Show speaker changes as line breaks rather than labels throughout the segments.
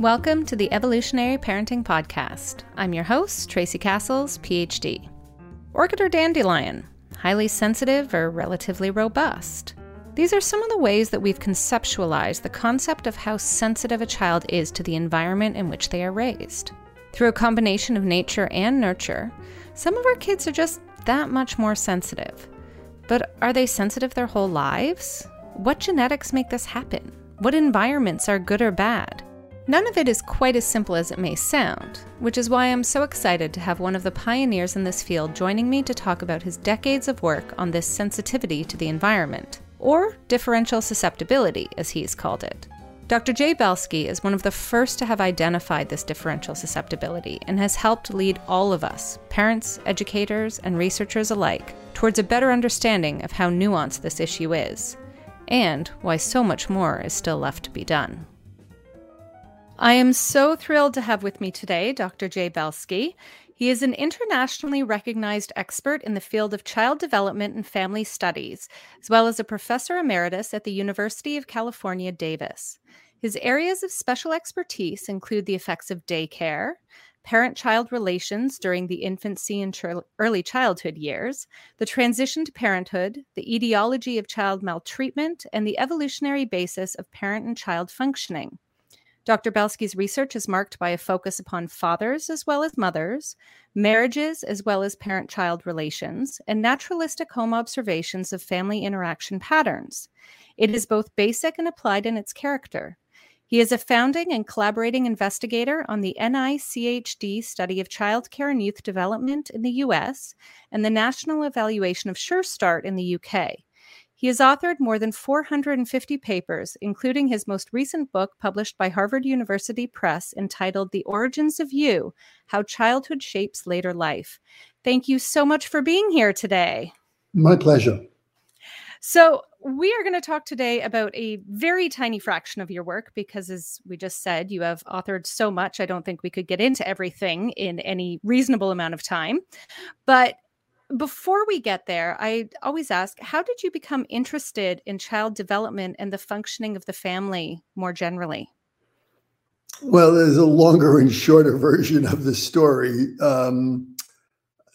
Welcome to the Evolutionary Parenting Podcast. I'm your host, Tracy Cassels, PhD. Orchid or dandelion? Highly sensitive or relatively robust? These are some of the ways that we've conceptualized the concept of how sensitive a child is to the environment in which they are raised. Through a combination of nature and nurture, some of our kids are just that much more sensitive. But are they sensitive their whole lives? What genetics make this happen? What environments are good or bad? None of it is quite as simple as it may sound, which is why I'm so excited to have one of the pioneers in this field joining me to talk about his decades of work on this sensitivity to the environment, or differential susceptibility, as he's called it. Dr. Jay Belsky is one of the first to have identified this differential susceptibility and has helped lead all of us, parents, educators, and researchers alike, towards a better understanding of how nuanced this issue is, and why so much more is still left to be done. I am so thrilled to have with me today Dr. Jay Belsky. He is an internationally recognized expert in the field of child development and family studies, as well as a professor emeritus at the University of California, Davis. His areas of special expertise include the effects of daycare, parent child relations during the infancy and early childhood years, the transition to parenthood, the etiology of child maltreatment, and the evolutionary basis of parent and child functioning. Dr. Belsky's research is marked by a focus upon fathers as well as mothers, marriages as well as parent child relations, and naturalistic home observations of family interaction patterns. It is both basic and applied in its character. He is a founding and collaborating investigator on the NICHD study of child care and youth development in the US and the National Evaluation of Sure Start in the UK. He has authored more than 450 papers, including his most recent book published by Harvard University Press entitled The Origins of You How Childhood Shapes Later Life. Thank you so much for being here today.
My pleasure.
So, we are going to talk today about a very tiny fraction of your work because, as we just said, you have authored so much. I don't think we could get into everything in any reasonable amount of time. But before we get there, I always ask how did you become interested in child development and the functioning of the family more generally?
Well, there's a longer and shorter version of the story. Um,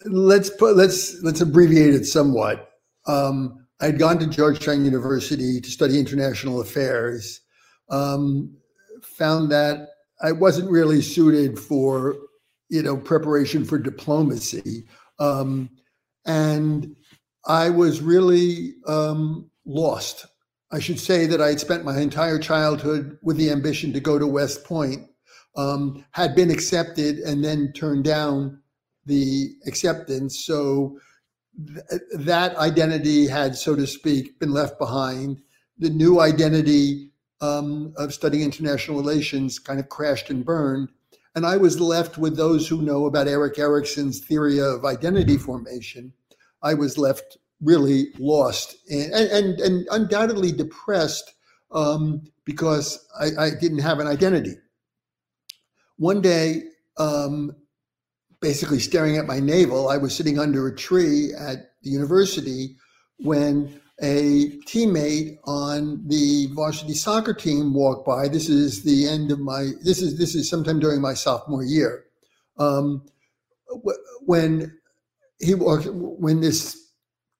let's put let's let's abbreviate it somewhat. Um, I'd gone to Georgetown University to study international affairs. Um, found that I wasn't really suited for you know preparation for diplomacy. Um, and I was really um, lost. I should say that I had spent my entire childhood with the ambition to go to West Point, um, had been accepted, and then turned down the acceptance. So th- that identity had, so to speak, been left behind. The new identity um, of studying international relations kind of crashed and burned. And I was left with those who know about Erik Erikson's theory of identity formation. I was left really lost and, and, and undoubtedly depressed um, because I, I, didn't have an identity. One day, um, basically staring at my navel, I was sitting under a tree at the university when a teammate on the varsity soccer team walked by. This is the end of my. This is this is sometime during my sophomore year. Um, when he walks when this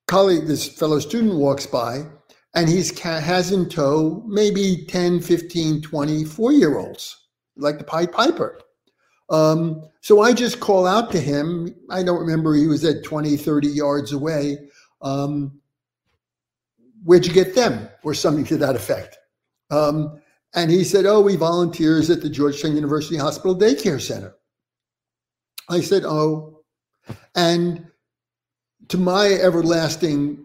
colleague, this fellow student walks by, and he's has in tow maybe 10, 15, 20, four year olds, like the Pied Piper. Um, so I just call out to him. I don't remember, he was at 20, 30 yards away. Um, where'd you get them or something to that effect um, and he said oh we volunteers at the georgetown university hospital daycare center i said oh and to my everlasting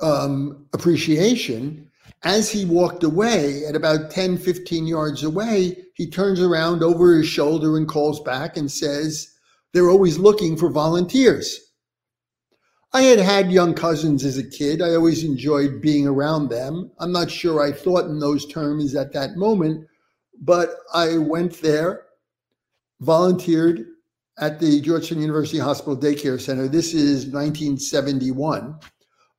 um, appreciation as he walked away at about 10 15 yards away he turns around over his shoulder and calls back and says they're always looking for volunteers I had had young cousins as a kid. I always enjoyed being around them. I'm not sure I thought in those terms at that moment, but I went there, volunteered at the Georgetown University Hospital Daycare Center. This is 1971.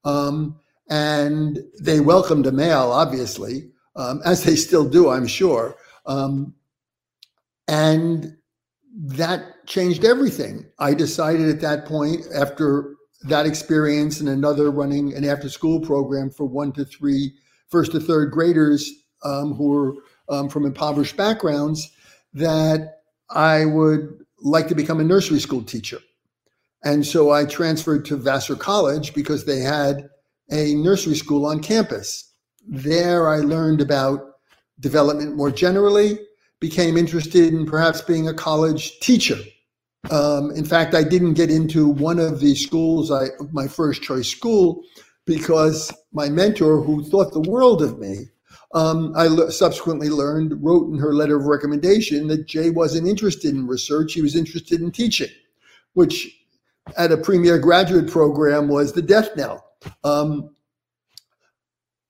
Um, and they welcomed a male, obviously, um, as they still do, I'm sure. Um, And that changed everything. I decided at that point, after that experience and another running an after school program for one to three, first to third graders um, who were um, from impoverished backgrounds, that I would like to become a nursery school teacher. And so I transferred to Vassar College because they had a nursery school on campus. There I learned about development more generally, became interested in perhaps being a college teacher. Um, in fact, I didn't get into one of the schools, I, my first choice school, because my mentor, who thought the world of me, um, I l- subsequently learned, wrote in her letter of recommendation that Jay wasn't interested in research, he was interested in teaching, which at a premier graduate program was the death knell. Um,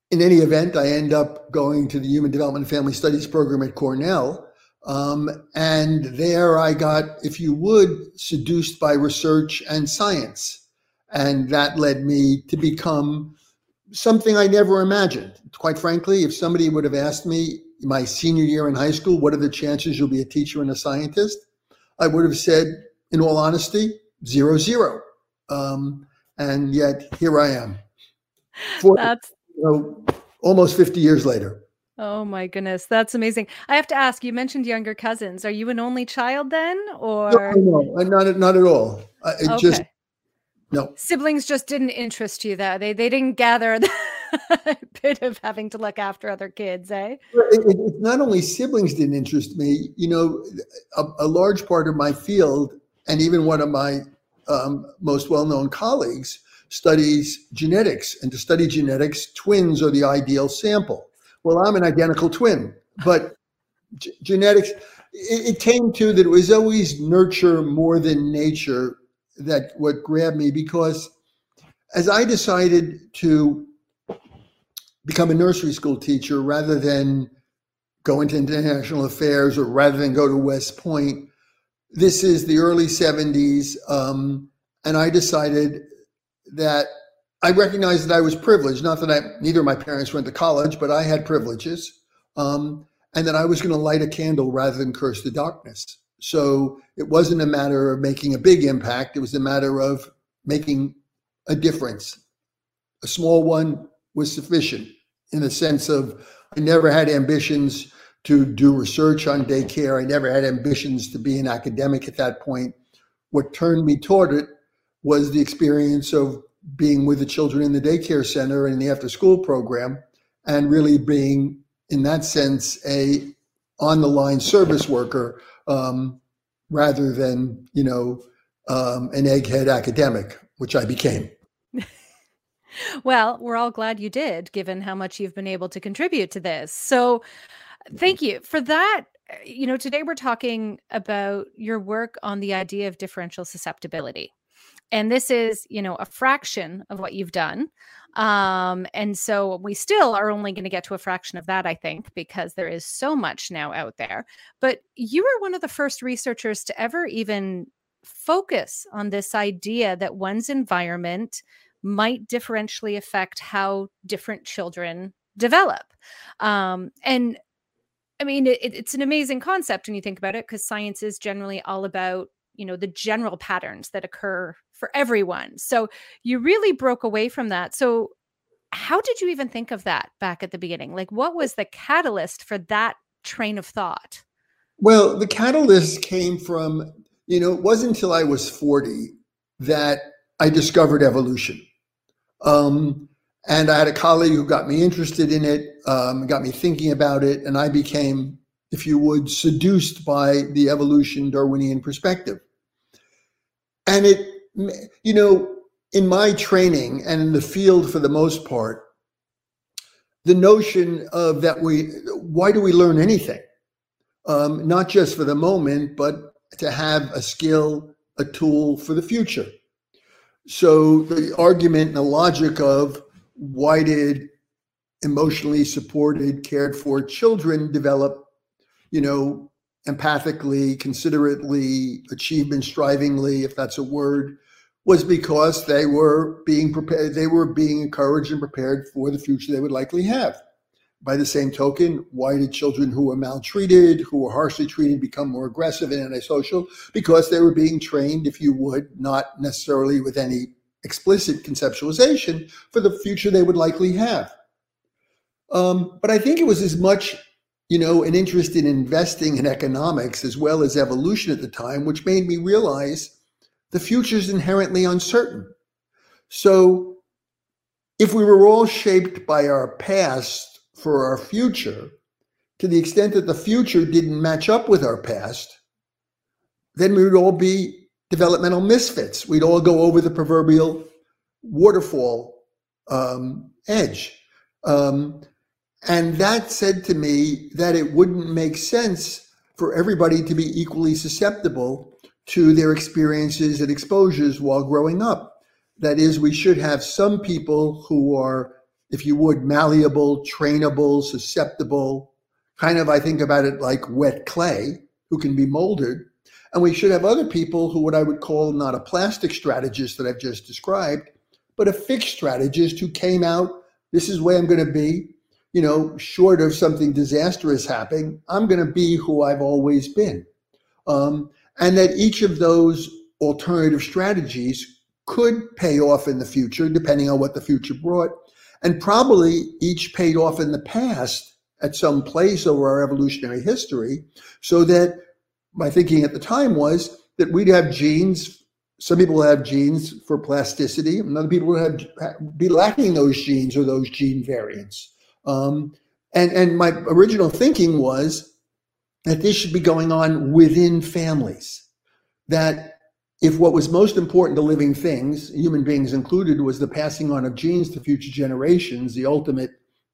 in any event, I end up going to the Human Development and Family Studies program at Cornell. Um, and there I got, if you would, seduced by research and science. And that led me to become something I never imagined. Quite frankly, if somebody would have asked me my senior year in high school, what are the chances you'll be a teacher and a scientist? I would have said, in all honesty, zero, zero. Um, and yet here I am. 40, That's you know, almost 50 years later.
Oh my goodness, that's amazing. I have to ask, you mentioned younger cousins. Are you an only child then or
no, no, not not at all. It okay. just no.
Siblings just didn't interest you though. They they didn't gather the bit of having to look after other kids, eh? It,
it, it, not only siblings didn't interest me, you know, a, a large part of my field and even one of my um, most well-known colleagues studies genetics. And to study genetics, twins are the ideal sample. Well, I'm an identical twin, but g- genetics, it, it came to that it was always nurture more than nature that what grabbed me because as I decided to become a nursery school teacher rather than go into international affairs or rather than go to West Point, this is the early 70s. Um, and I decided that I recognized that I was privileged. Not that I, neither of my parents went to college, but I had privileges. Um, and that I was going to light a candle rather than curse the darkness. So it wasn't a matter of making a big impact. It was a matter of making a difference. A small one was sufficient in the sense of I never had ambitions to do research on daycare. I never had ambitions to be an academic at that point. What turned me toward it was the experience of being with the children in the daycare center and the after school program and really being in that sense a on the line service worker um, rather than you know um, an egghead academic which i became.
Well we're all glad you did given how much you've been able to contribute to this. So thank you. For that you know today we're talking about your work on the idea of differential susceptibility and this is you know a fraction of what you've done um and so we still are only going to get to a fraction of that i think because there is so much now out there but you were one of the first researchers to ever even focus on this idea that one's environment might differentially affect how different children develop um and I mean, it, it's an amazing concept when you think about it, because science is generally all about you know the general patterns that occur for everyone. So you really broke away from that. So how did you even think of that back at the beginning? Like what was the catalyst for that train of thought?
Well the catalyst came from you know it wasn't until i was 40 that i discovered evolution. Um, and i had a colleague who got me interested in it um, got me thinking about it and i became if you would, seduced by the evolution Darwinian perspective. And it, you know, in my training and in the field for the most part, the notion of that we, why do we learn anything? Um, not just for the moment, but to have a skill, a tool for the future. So the argument and the logic of why did emotionally supported, cared for children develop you know, empathically, considerately, achievement strivingly, if that's a word, was because they were being prepared, they were being encouraged and prepared for the future they would likely have. by the same token, why did children who were maltreated, who were harshly treated, become more aggressive and antisocial? Because they were being trained, if you would, not necessarily with any explicit conceptualization for the future they would likely have. Um, but I think it was as much, you know, an interest in investing in economics as well as evolution at the time, which made me realize the future is inherently uncertain. So if we were all shaped by our past for our future, to the extent that the future didn't match up with our past, then we would all be developmental misfits. We'd all go over the proverbial waterfall um, edge. Um, and that said to me that it wouldn't make sense for everybody to be equally susceptible to their experiences and exposures while growing up. That is, we should have some people who are, if you would, malleable, trainable, susceptible, kind of, I think about it like wet clay, who can be molded. And we should have other people who, what I would call not a plastic strategist that I've just described, but a fixed strategist who came out, this is where I'm going to be you know, short of something disastrous happening, I'm going to be who I've always been. Um, and that each of those alternative strategies could pay off in the future, depending on what the future brought. And probably each paid off in the past at some place over our evolutionary history, so that my thinking at the time was that we'd have genes. Some people have genes for plasticity, and other people would have be lacking those genes or those gene variants. Um, and, and my original thinking was that this should be going on within families. That if what was most important to living things, human beings included, was the passing on of genes to future generations, the ultimate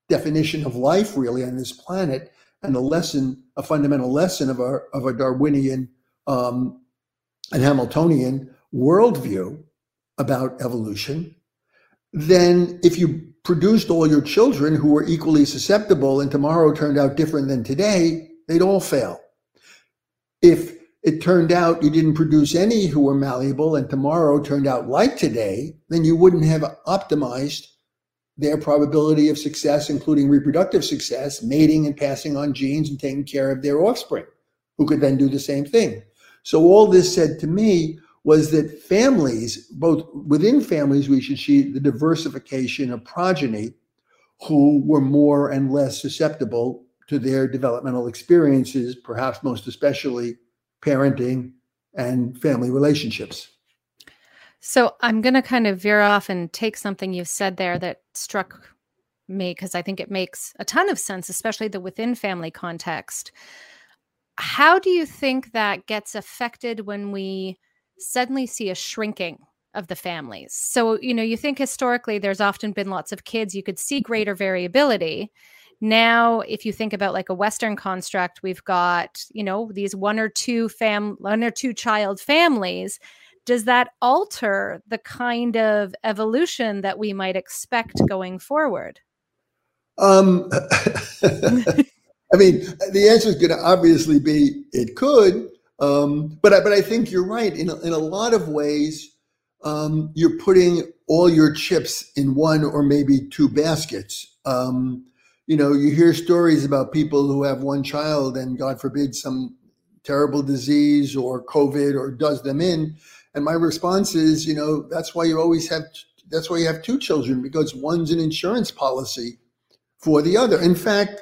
definition of life really on this planet, and a lesson, a fundamental lesson of a, of a Darwinian um, and Hamiltonian worldview about evolution, then if you produced all your children who were equally susceptible and tomorrow turned out different than today, they'd all fail. If it turned out you didn't produce any who were malleable and tomorrow turned out like today, then you wouldn't have optimized their probability of success, including reproductive success, mating and passing on genes and taking care of their offspring, who could then do the same thing. So all this said to me was that families, both within families, we should see the diversification of progeny who were more and less susceptible to their developmental experiences, perhaps most especially parenting and family relationships.
So I'm going to kind of veer off and take something you've said there that struck me because I think it makes a ton of sense, especially the within family context. How do you think that gets affected when we suddenly see a shrinking of the families. So, you know, you think historically there's often been lots of kids, you could see greater variability. Now, if you think about like a Western construct, we've got, you know, these one or two fam one or two child families. Does that alter the kind of evolution that we might expect going forward?
Um, I mean, the answer is going to obviously be it could. Um, but I, but I think you're right. In a, in a lot of ways, um, you're putting all your chips in one or maybe two baskets. Um, you know, you hear stories about people who have one child and God forbid some terrible disease or COVID or does them in. And my response is, you know, that's why you always have, that's why you have two children because one's an insurance policy for the other. In fact,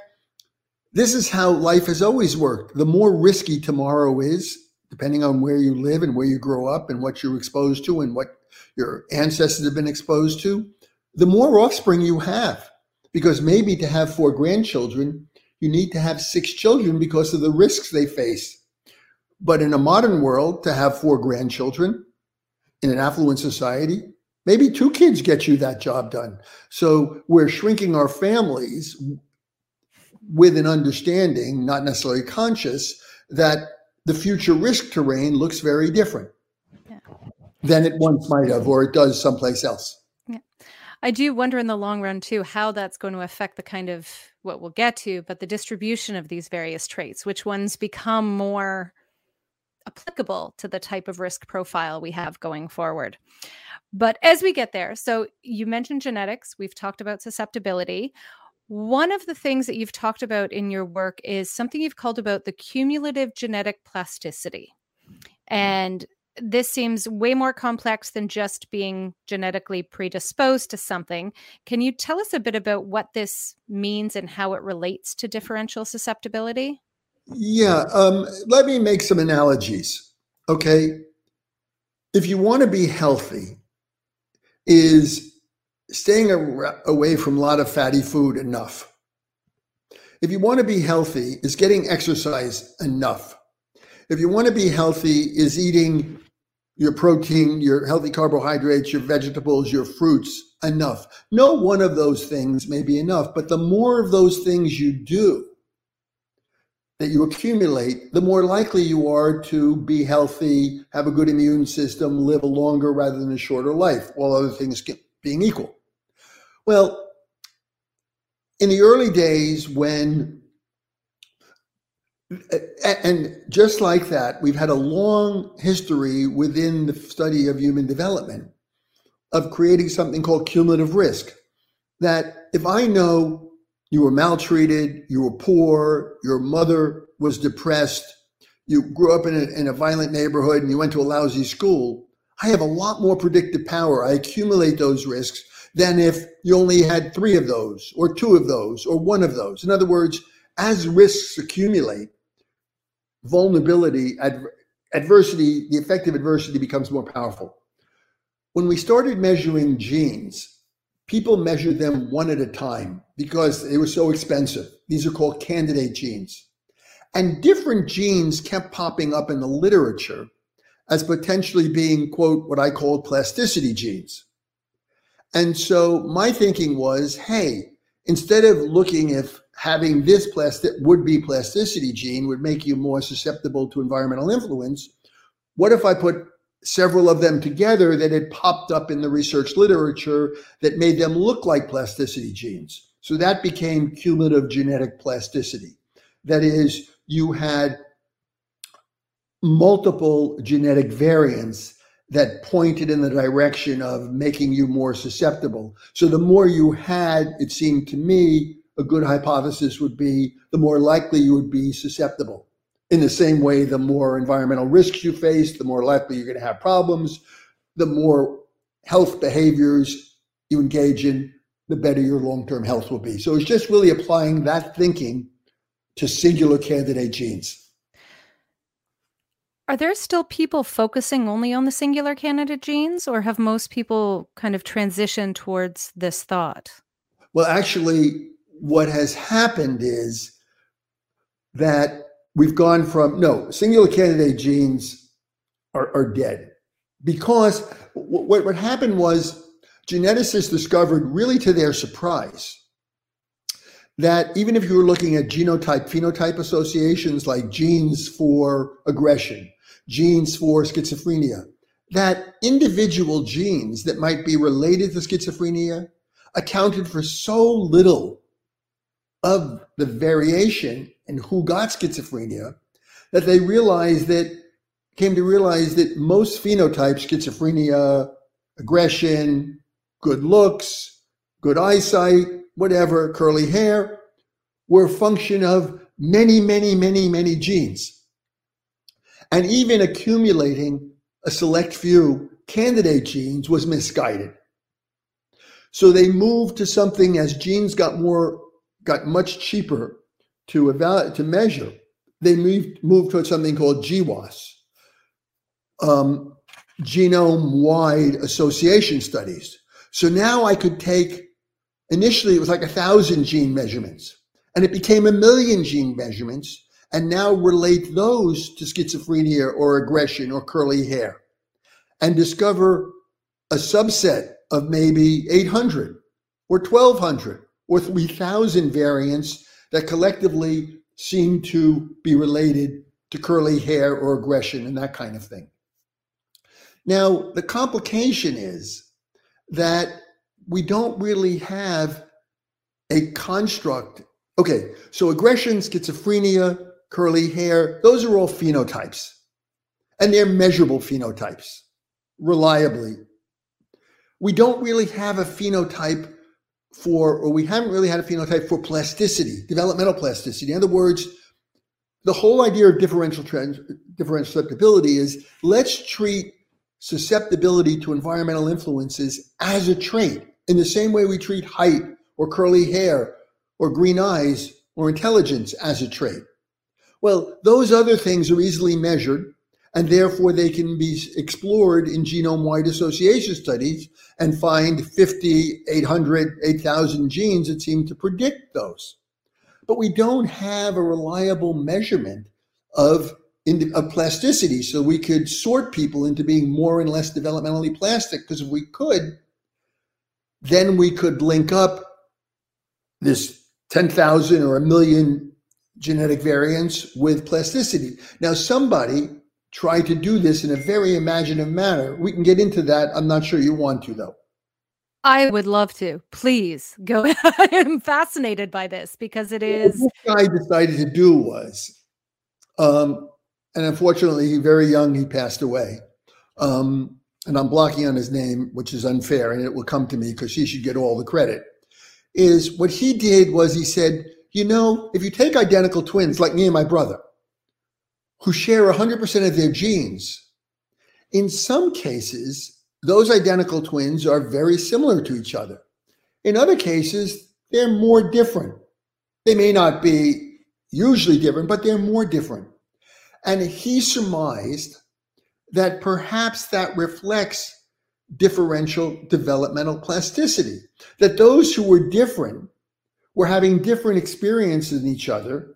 this is how life has always worked. The more risky tomorrow is, depending on where you live and where you grow up and what you're exposed to and what your ancestors have been exposed to, the more offspring you have. Because maybe to have four grandchildren, you need to have six children because of the risks they face. But in a modern world, to have four grandchildren in an affluent society, maybe two kids get you that job done. So we're shrinking our families with an understanding, not necessarily conscious, that the future risk terrain looks very different yeah. than it once might have, or it does someplace else.
Yeah. I do wonder in the long run, too, how that's going to affect the kind of what we'll get to, but the distribution of these various traits, which ones become more applicable to the type of risk profile we have going forward. But as we get there, so you mentioned genetics, we've talked about susceptibility One of the things that you've talked about in your work is something you've called about the cumulative genetic plasticity. And this seems way more complex than just being genetically predisposed to something. Can you tell us a bit about what this means and how it relates to differential susceptibility?
Yeah, um, let me make some analogies. Okay. If you want to be healthy, is staying away from a lot of fatty food enough. If you want to be healthy, is getting exercise enough. If you want to be healthy, is eating your protein, your healthy carbohydrates, your vegetables, your fruits enough. No one of those things may be enough, but the more of those things you do, that you accumulate, the more likely you are to be healthy, have a good immune system, live a longer rather than a shorter life, all other things being equal. Well, in the early days when, and just like that, we've had a long history within the study of human development of creating something called cumulative risk. That if I know you were maltreated, you were poor, your mother was depressed, you grew up in a, in a violent neighborhood and you went to a lousy school, I have a lot more predictive power. I accumulate those risks than if you only had three of those, or two of those, or one of those. In other words, as risks accumulate, vulnerability, adver- adversity, the effect of adversity becomes more powerful. When we started measuring genes, people measured them one at a time because they were so expensive. These are called candidate genes. And different genes kept popping up in the literature as potentially being, quote, what I call plasticity genes. And so my thinking was, hey, instead of looking if having this plastic would be plasticity gene would make you more susceptible to environmental influence, what if I put several of them together that had popped up in the research literature that made them look like plasticity genes. So that became cumulative genetic plasticity. That is, you had multiple genetic variants that pointed in the direction of making you more susceptible. So the more you had, it seemed to me, a good hypothesis would be the more likely you would be susceptible in the same way, the more environmental risks you face, the more likely you're going to have problems, the more health behaviors you engage in, the better your long term health will be. So it's just really applying that thinking to singular candidate genes.
Are there still people focusing only on the singular candidate genes, or have most people kind of transitioned towards this thought?
Well, actually, what has happened is that we've gone from no singular candidate genes are, are dead because what, what happened was geneticists discovered really to their surprise that even if you were looking at genotype phenotype associations like genes for aggression genes for schizophrenia. That individual genes that might be related to schizophrenia accounted for so little of the variation and who got schizophrenia that they realized that came to realize that most phenotypes schizophrenia aggression good looks good eyesight whatever curly hair were a function of many many many many genes and even accumulating a select few candidate genes was misguided so they moved to something as genes got more got much cheaper to evaluate to measure, they moved moved towards something called GWAS, um, genome-wide association studies. So now I could take. Initially, it was like a thousand gene measurements, and it became a million gene measurements, and now relate those to schizophrenia or aggression or curly hair, and discover a subset of maybe 800 or 1200 or 3000 variants that collectively seem to be related to curly hair or aggression and that kind of thing. Now, the complication is that we don't really have a construct. Okay, so aggression, schizophrenia, curly hair, those are all phenotypes. And they're measurable phenotypes reliably. We don't really have a phenotype for, or we haven't really had a phenotype for plasticity, developmental plasticity. In other words, the whole idea of differential trans, differential susceptibility is let's treat susceptibility to environmental influences as a trait in the same way we treat height or curly hair or green eyes or intelligence as a trait. Well, those other things are easily measured and therefore they can be explored in genome wide association studies and find 50, 800, 8,000 genes that seem to predict those. But we don't have a reliable measurement of, of plasticity, so we could sort people into being more and less developmentally plastic, because if we could, then we could link up this 10,000 or a million genetic variants with plasticity. Now, somebody try to do this in a very imaginative manner. We can get into that. I'm not sure you want to, though.
I would love to. Please go. I am fascinated by this because it is.
What this guy decided to do was, um, and unfortunately, very young, he passed away. Um, and I'm blocking on his name, which is unfair, and it will come to me because he should get all the credit. Is what he did was he said, you know, if you take identical twins like me and my brother, who share 100% of their genes. In some cases, those identical twins are very similar to each other. In other cases, they're more different. They may not be usually different, but they're more different. And he surmised that perhaps that reflects differential developmental plasticity, that those who were different were having different experiences in each other,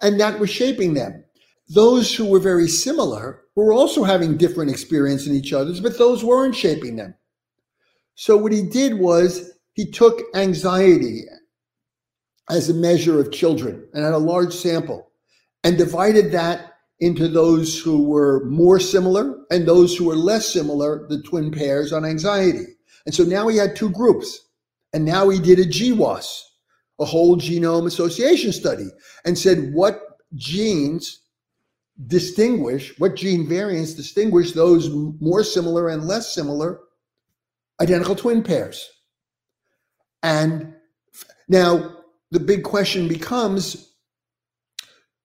and that was shaping them those who were very similar were also having different experience in each other's, but those weren't shaping them. So what he did was he took anxiety as a measure of children and had a large sample and divided that into those who were more similar and those who were less similar, the twin pairs on anxiety. And so now he had two groups. And now he did a GWAS, a whole genome association study, and said what genes distinguish what gene variants distinguish those more similar and less similar identical twin pairs. And now the big question becomes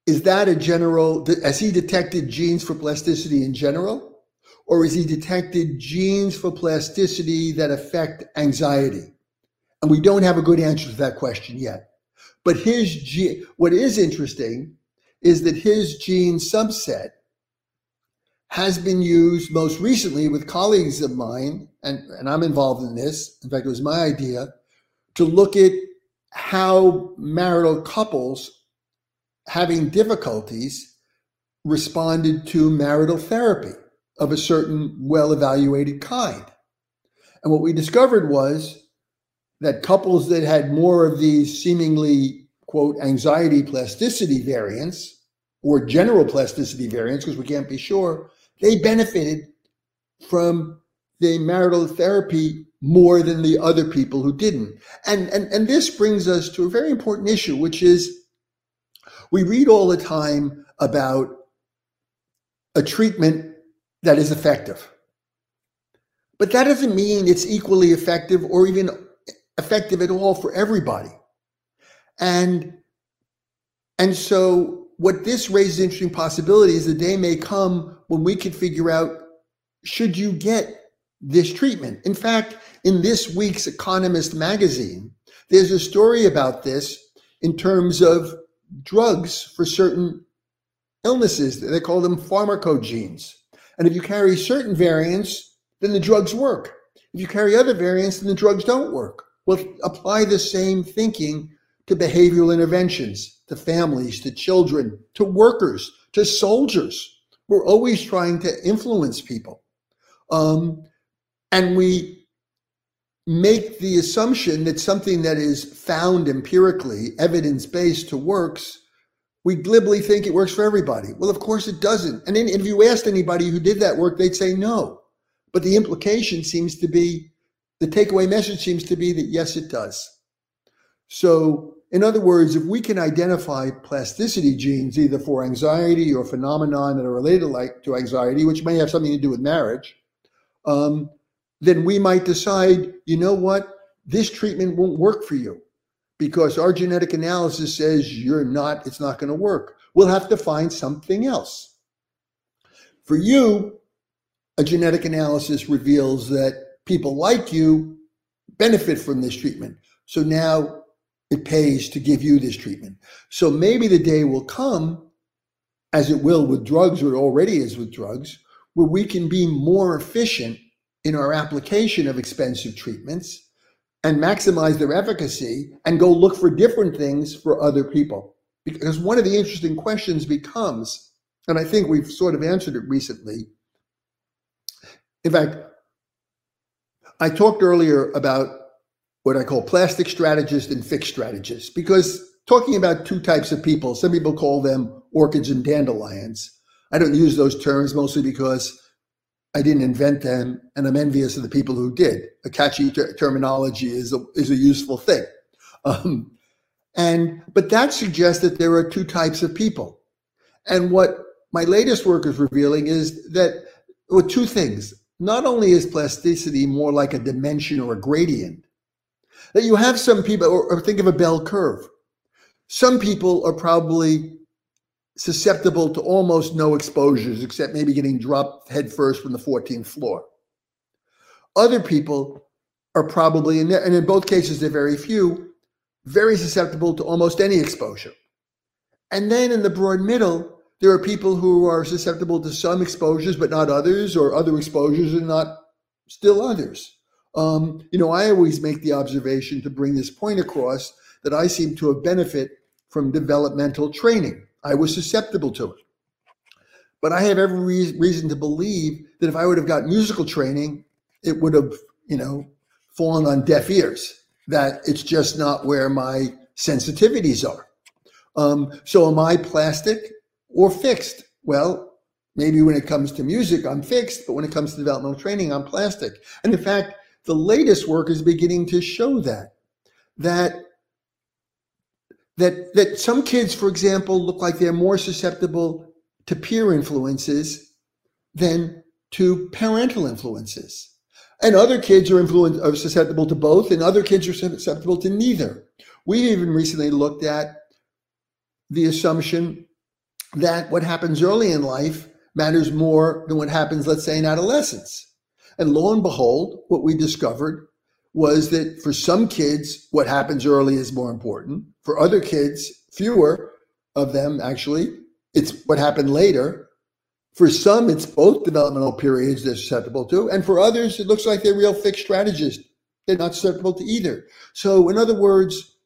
is that a general, has he detected genes for plasticity in general? Or has he detected genes for plasticity that affect anxiety? And we don't have a good answer to that question yet. But his, gene, what is interesting is that his gene subset has been used most recently with colleagues of mine, and, and I'm involved in this. In fact, it was my idea to look at how marital couples having difficulties responded to marital therapy of a certain well evaluated kind. And what we discovered was that couples that had more of these seemingly quote, anxiety plasticity variants or general plasticity variants, because we can't be sure, they benefited from the marital therapy more than the other people who didn't. And, and, and this brings us to a very important issue, which is we read all the time about a treatment that is effective. But that doesn't mean it's equally effective or even effective at all for everybody. And and so what this raises interesting possibilities. The day may come when we can figure out should you get this treatment. In fact, in this week's Economist magazine, there's a story about this in terms of drugs for certain illnesses. They call them pharmacogenes. And if you carry certain variants, then the drugs work. If you carry other variants, then the drugs don't work. Well, apply the same thinking to behavioral interventions, to families, to children, to workers, to soldiers. We're always trying to influence people. Um, and we make the assumption that something that is found empirically, evidence based to works, we glibly think it works for everybody. Well, of course it doesn't. And if you asked anybody who did that work, they'd say no. But the implication seems to be, the takeaway message seems to be that yes, it does. So in other words, if we can identify plasticity genes either for anxiety or phenomenon that are related like to anxiety, which may have something to do with marriage, um, then we might decide, you know what, this treatment won't work for you because our genetic analysis says you're not, it's not going to work. We'll have to find something else. For you, a genetic analysis reveals that people like you benefit from this treatment. So now it pays to give you this treatment. So maybe the day will come, as it will with drugs, or it already is with drugs, where we can be more efficient in our application of expensive treatments and maximize their efficacy and go look for different things for other people. Because one of the interesting questions becomes, and I think we've sort of answered it recently. In fact, I talked earlier about what I call plastic strategist and fixed strategist because talking about two types of people, some people call them orchids and dandelions. I don't use those terms mostly because I didn't invent them, and I'm envious of the people who did. A catchy ter- terminology is a, is a useful thing. Um, and but that suggests that there are two types of people. And what my latest work is revealing is that well, two things. Not only is plasticity more like a dimension or a gradient, that you have some people, or, or think of a bell curve. Some people are probably susceptible to almost no exposures, except maybe getting dropped headfirst from the 14th floor. Other people are probably, and in both cases, they're very few, very susceptible to almost any exposure. And then in the broad middle, there are people who are susceptible to some exposures, but not others, or other exposures and not still others. Um, you know, I always make the observation to bring this point across that I seem to have benefit from developmental training. I was susceptible to it. But I have every re- reason to believe that if I would have got musical training, it would have, you know, fallen on deaf ears, that it's just not where my sensitivities are. Um, so am I plastic or fixed? Well, maybe when it comes to music, I'm fixed, but when it comes to developmental training, I'm plastic. And in fact, the latest work is beginning to show that that that that some kids, for example, look like they're more susceptible to peer influences than to parental influences. And other kids are influenced are susceptible to both, and other kids are susceptible to neither. We even recently looked at the assumption that what happens early in life matters more than what happens, let's say, in adolescence. And lo and behold, what we discovered was that for some kids, what happens early is more important. For other kids, fewer of them actually, it's what happened later. For some, it's both developmental periods they're susceptible to. And for others, it looks like they're real fixed strategists. They're not susceptible to either. So, in other words,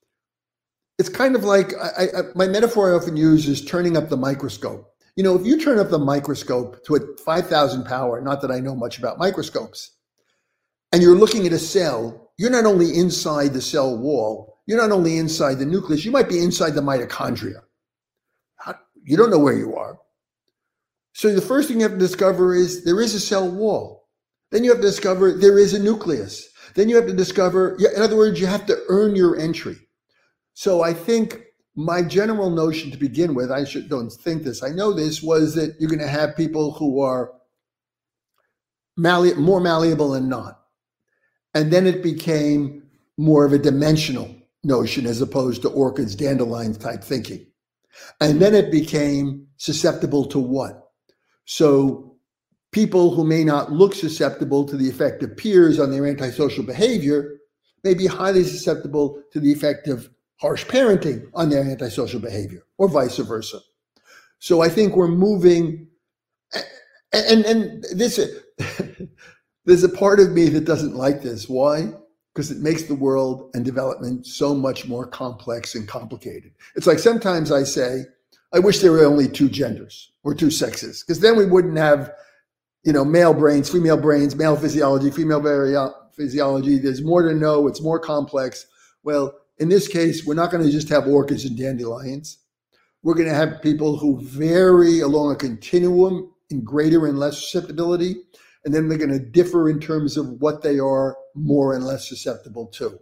it's kind of like I, I, my metaphor I often use is turning up the microscope. You know, if you turn up the microscope to a 5,000 power, not that I know much about microscopes, and you're looking at a cell, you're not only inside the cell wall, you're not only inside the nucleus, you might be inside the mitochondria. You don't know where you are. So the first thing you have to discover is there is a cell wall. Then you have to discover there is a nucleus. Then you have to discover, in other words, you have to earn your entry. So I think my general notion to begin with, I should don't think this, I know this, was that you're going to have people who are malleable, more malleable than not. And then it became more of a dimensional notion as opposed to orchids, dandelions type thinking. And then it became susceptible to what? So people who may not look susceptible to the effect of peers on their antisocial behavior may be highly susceptible to the effect of harsh parenting on their antisocial behavior or vice versa. So I think we're moving and and this there's a part of me that doesn't like this. Why? Because it makes the world and development so much more complex and complicated. It's like sometimes I say, I wish there were only two genders or two sexes, because then we wouldn't have, you know, male brains, female brains, male physiology, female physiology. There's more to know. It's more complex. Well, in this case, we're not going to just have orchids and dandelions. We're going to have people who vary along a continuum in greater and less susceptibility. And then they're going to differ in terms of what they are more and less susceptible to.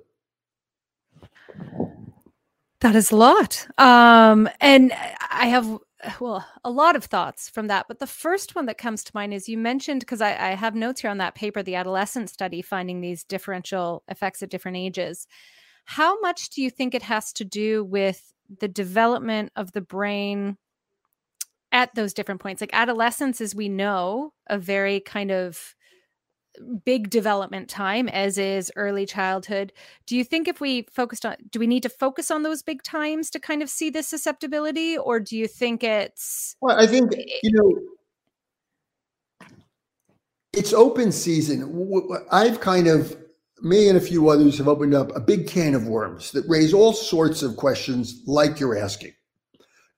That is a lot. Um, and I have well, a lot of thoughts from that. But the first one that comes to mind is you mentioned, because I, I, have notes here on that paper, the adolescent study finding these differential effects at different ages. How much do you think it has to do with the development of the brain at those different points? Like adolescence, as we know, a very kind of big development time as is early childhood do you think if we focused on do we need to focus on those big times to kind of see this susceptibility or do you think it's
well i think you know it's open season i've kind of me and a few others have opened up a big can of worms that raise all sorts of questions like you're asking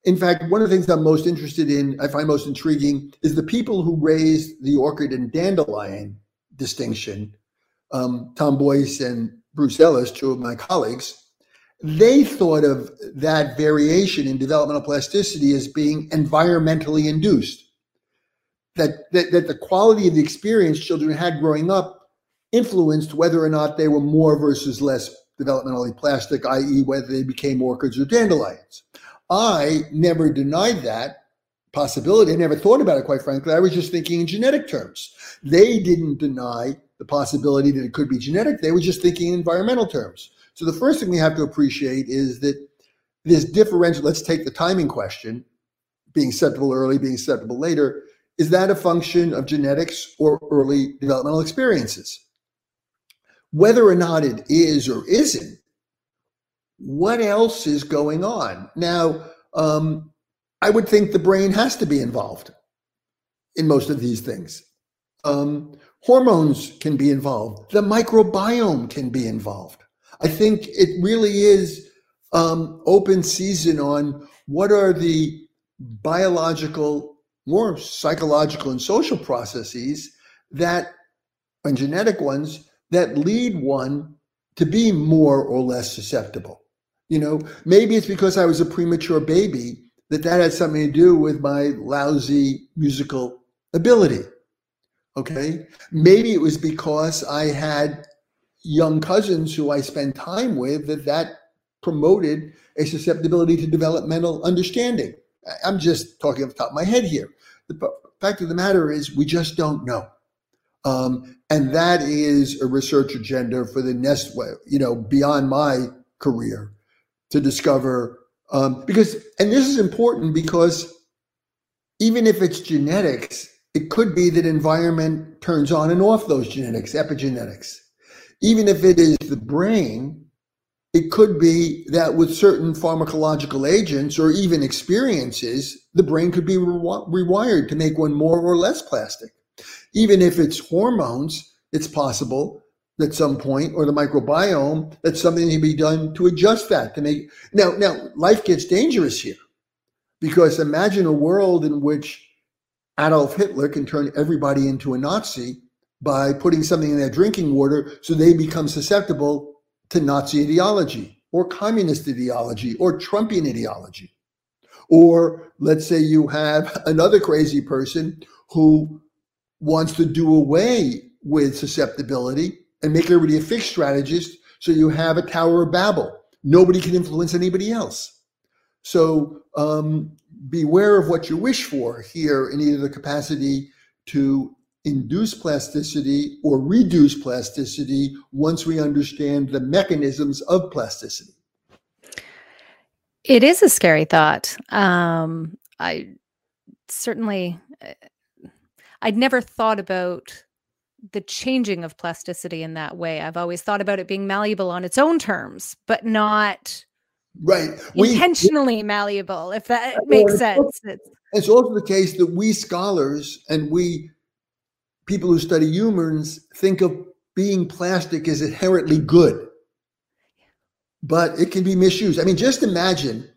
in fact, one of the things I'm most interested in, I find most intriguing, is the people who raised the orchid and dandelion distinction, um, Tom Boyce and Bruce Ellis, two of my colleagues, they thought of that variation in developmental plasticity as being environmentally induced. That, that, that the quality of the experience children had growing up influenced whether or not they were more versus less developmentally plastic, i.e., whether they became orchids or dandelions. I never denied that possibility. I never thought about it, quite frankly. I was just thinking in genetic terms. They didn't deny the possibility that it could be genetic. They were just thinking in environmental terms. So the first thing we have to appreciate is that this differential, let's take the timing question, being susceptible early, being susceptible later, is that a function of genetics or early developmental experiences? Whether or not it is or isn't, what else is going on? Now, um, I would think the brain has to be involved in most of these things. Um, hormones can be involved. The microbiome can be involved. I think it really is um, open season on what are the biological, more psychological and social processes that, and genetic ones, that lead one to be more or less susceptible. You know, maybe it's because I was a premature baby that that had something to do with my lousy musical ability. Okay. Maybe it was because I had young cousins who I spent time with that that promoted a susceptibility to developmental understanding. I'm just talking off the top of my head here. The fact of the matter is, we just don't know. Um, and that is a research agenda for the next, you know, beyond my career to discover um, because, and this is important because even if it's genetics, it could be that environment turns on and off those genetics, epigenetics. Even if it is the brain, it could be that with certain pharmacological agents or even experiences, the brain could be re- rewired to make one more or less plastic. Even if it's hormones, it's possible at some point or the microbiome that something can be done to adjust that to make now now life gets dangerous here. Because imagine a world in which adolf hitler can turn everybody into a nazi by putting something in their drinking water so they become susceptible to nazi ideology or communist ideology or trumpian ideology. Or let's say you have another crazy person who wants to do away with susceptibility and make everybody a fixed strategist so you have a Tower of Babel. Nobody can influence anybody else. So um, beware of what you wish for here in either the capacity to induce plasticity or reduce plasticity once we understand the mechanisms of plasticity.
It is a scary thought. Um, I certainly, I'd never thought about the changing of plasticity in that way. I've always thought about it being malleable on its own terms, but not
right
intentionally we, malleable. If that makes sense.
It's, it's also the case that we scholars and we people who study humans think of being plastic as inherently good, but it can be misused. I mean, just imagine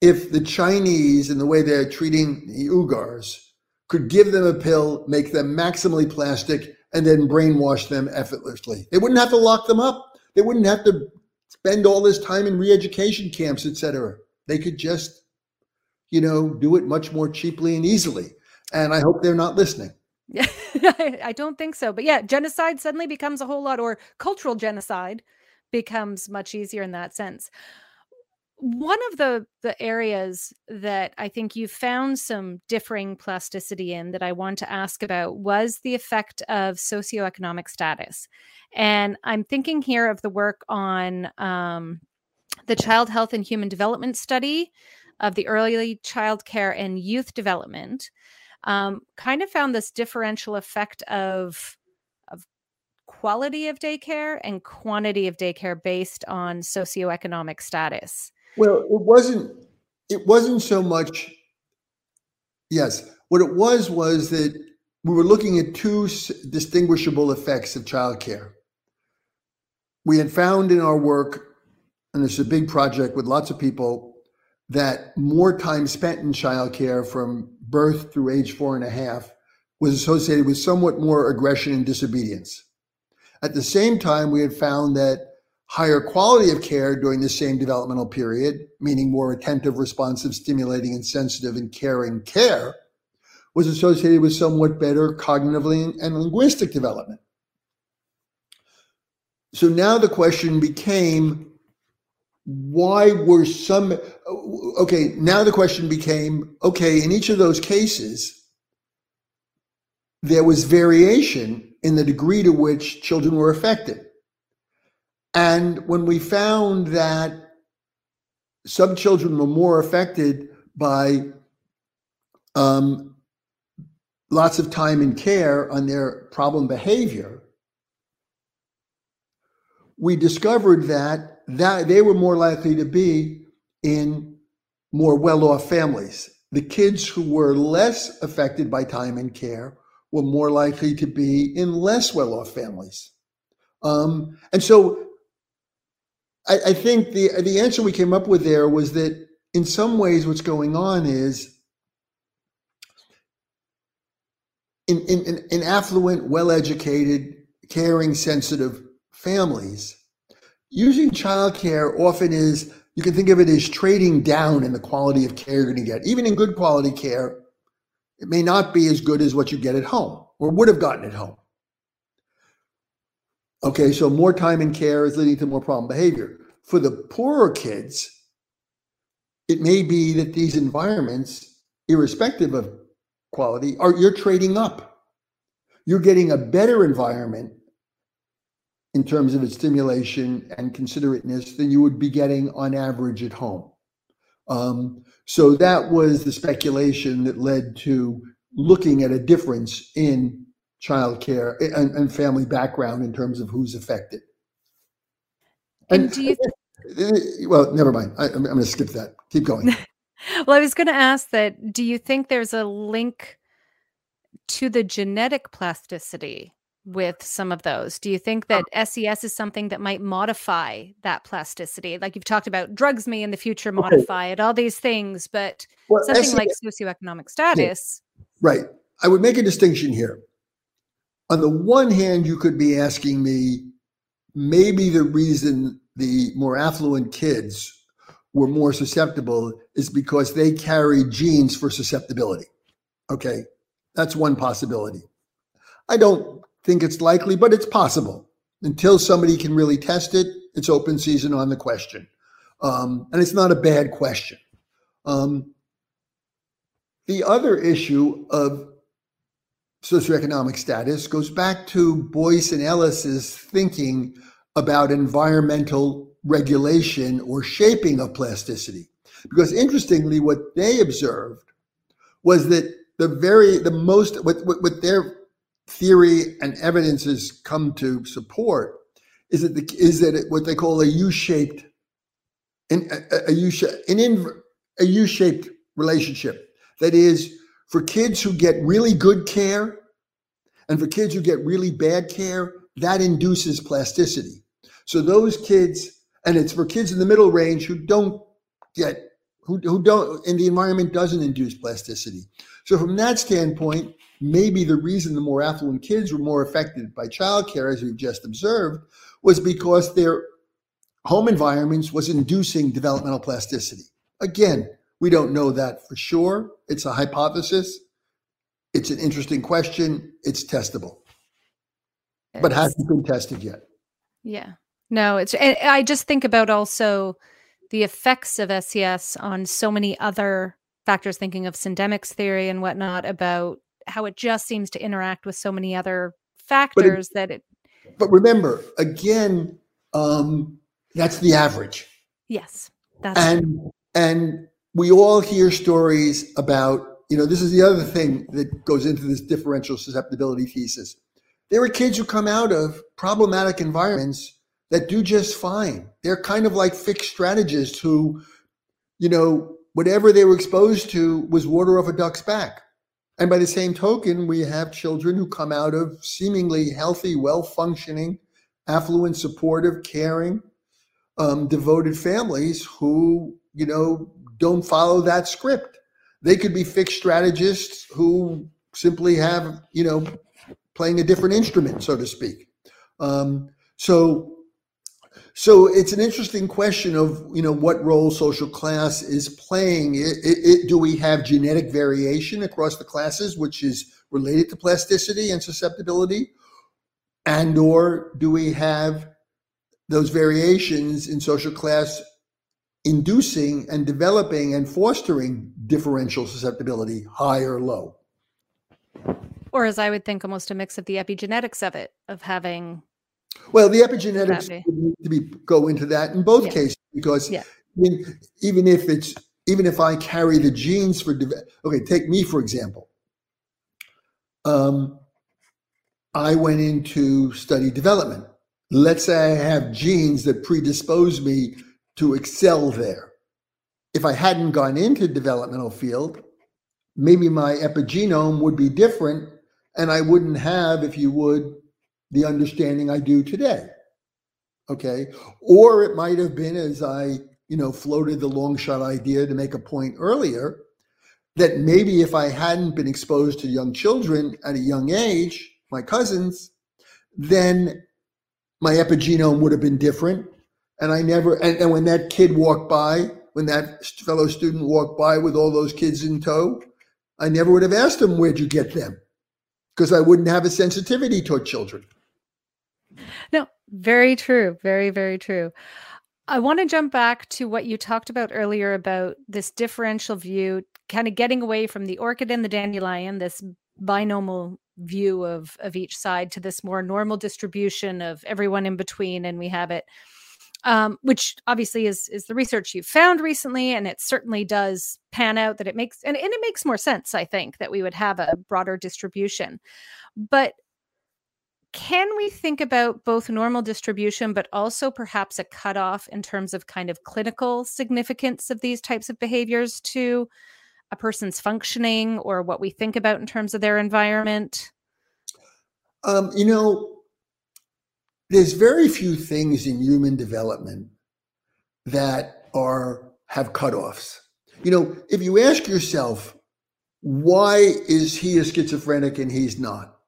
if the Chinese and the way they're treating the Uyghurs could give them a pill, make them maximally plastic, and then brainwash them effortlessly. They wouldn't have to lock them up. They wouldn't have to spend all this time in re-education camps, etc. They could just, you know, do it much more cheaply and easily. And I hope they're not listening.
Yeah, I don't think so. But yeah, genocide suddenly becomes a whole lot, or cultural genocide becomes much easier in that sense. One of the the areas that I think you found some differing plasticity in that I want to ask about was the effect of socioeconomic status, and I'm thinking here of the work on um, the Child Health and Human Development Study of the early child care and youth development. Um, kind of found this differential effect of of quality of daycare and quantity of daycare based on socioeconomic status.
Well, it wasn't. It wasn't so much. Yes, what it was was that we were looking at two distinguishable effects of childcare. We had found in our work, and it's a big project with lots of people, that more time spent in childcare from birth through age four and a half was associated with somewhat more aggression and disobedience. At the same time, we had found that higher quality of care during the same developmental period, meaning more attentive, responsive, stimulating, and sensitive and caring care, was associated with somewhat better cognitively and linguistic development. So now the question became why were some okay now the question became okay in each of those cases there was variation in the degree to which children were affected and when we found that some children were more affected by um, lots of time and care on their problem behavior, we discovered that, that they were more likely to be in more well-off families. The kids who were less affected by time and care were more likely to be in less well-off families. Um, and so I, I think the the answer we came up with there was that in some ways what's going on is in, in, in affluent, well-educated, caring, sensitive families, using childcare often is you can think of it as trading down in the quality of care you're going to get. Even in good quality care, it may not be as good as what you get at home or would have gotten at home. Okay, so more time in care is leading to more problem behavior. For the poorer kids, it may be that these environments, irrespective of quality, are you're trading up. You're getting a better environment in terms of its stimulation and considerateness than you would be getting on average at home. Um, so that was the speculation that led to looking at a difference in child care and, and family background in terms of who's affected.
And, and do you?
well, never mind. I, am going to skip that. Keep going.
well, I was going to ask that. Do you think there's a link to the genetic plasticity with some of those? Do you think that um, SES is something that might modify that plasticity? Like you've talked about, drugs may in the future modify okay. it, all these things, but well, something SES, like socioeconomic status.
Right. I would make a distinction here on the one hand, you could be asking me, maybe the reason the more affluent kids were more susceptible is because they carry genes for susceptibility. Okay, that's one possibility. I don't think it's likely, but it's possible. Until somebody can really test it, it's open season on the question. Um, and it's not a bad question. Um, the other issue of socioeconomic status goes back to Boyce and Ellis's thinking about environmental regulation or shaping of plasticity. Because interestingly, what they observed was that the very the most what, what, what their theory and evidence has come to support is that the, is that what they call a U-shaped in a, a U-shaped an in, a U-shaped relationship. That is, for kids who get really good care and for kids who get really bad care, that induces plasticity. So those kids, and it's for kids in the middle range who don't get, who, who don't, and the environment doesn't induce plasticity. So from that standpoint, maybe the reason the more affluent kids were more affected by childcare, as we've just observed, was because their home environments was inducing developmental plasticity. Again, we don't know that for sure. It's a hypothesis. It's an interesting question. It's testable, it's, but hasn't been tested yet.
Yeah. No, it's, I just think about also the effects of SES on so many other factors, thinking of syndemics theory and whatnot, about how it just seems to interact with so many other factors it, that it.
But remember, again, um, that's the average.
Yes,
that's and and we all hear stories about. You know, this is the other thing that goes into this differential susceptibility thesis. There are kids who come out of problematic environments that do just fine. They're kind of like fixed strategists who, you know, whatever they were exposed to was water off a duck's back. And by the same token, we have children who come out of seemingly healthy, well functioning, affluent, supportive, caring, um, devoted families who, you know, don't follow that script. They could be fixed strategists who simply have, you know, playing a different instrument, so to speak. Um, so so it's an interesting question of you know what role social class is playing. It, it, it, do we have genetic variation across the classes, which is related to plasticity and susceptibility, and or do we have those variations in social class inducing and developing and fostering differential susceptibility, high or low?
Or as I would think, almost a mix of the epigenetics of it, of having
well, the epigenetics need to be go into that in both yeah. cases because yeah. I mean, even if it's even if I carry the genes for okay, take me for example. Um, I went into study development. Let's say I have genes that predispose me to excel there. If I hadn't gone into developmental field, maybe my epigenome would be different, and I wouldn't have, if you would, the understanding I do today. Okay. Or it might have been as I, you know, floated the long shot idea to make a point earlier that maybe if I hadn't been exposed to young children at a young age, my cousins, then my epigenome would have been different. And I never, and, and when that kid walked by, when that fellow student walked by with all those kids in tow, I never would have asked him, Where'd you get them? Because I wouldn't have a sensitivity toward children.
No, very true. Very, very true. I want to jump back to what you talked about earlier about this differential view, kind of getting away from the orchid and the dandelion, this binomial view of of each side to this more normal distribution of everyone in between and we have it um, which obviously is is the research you've found recently and it certainly does pan out that it makes and, and it makes more sense i think that we would have a broader distribution but can we think about both normal distribution, but also perhaps a cutoff in terms of kind of clinical significance of these types of behaviors to a person's functioning or what we think about in terms of their environment?
Um, you know, there's very few things in human development that are have cutoffs. You know, if you ask yourself, why is he a schizophrenic and he's not?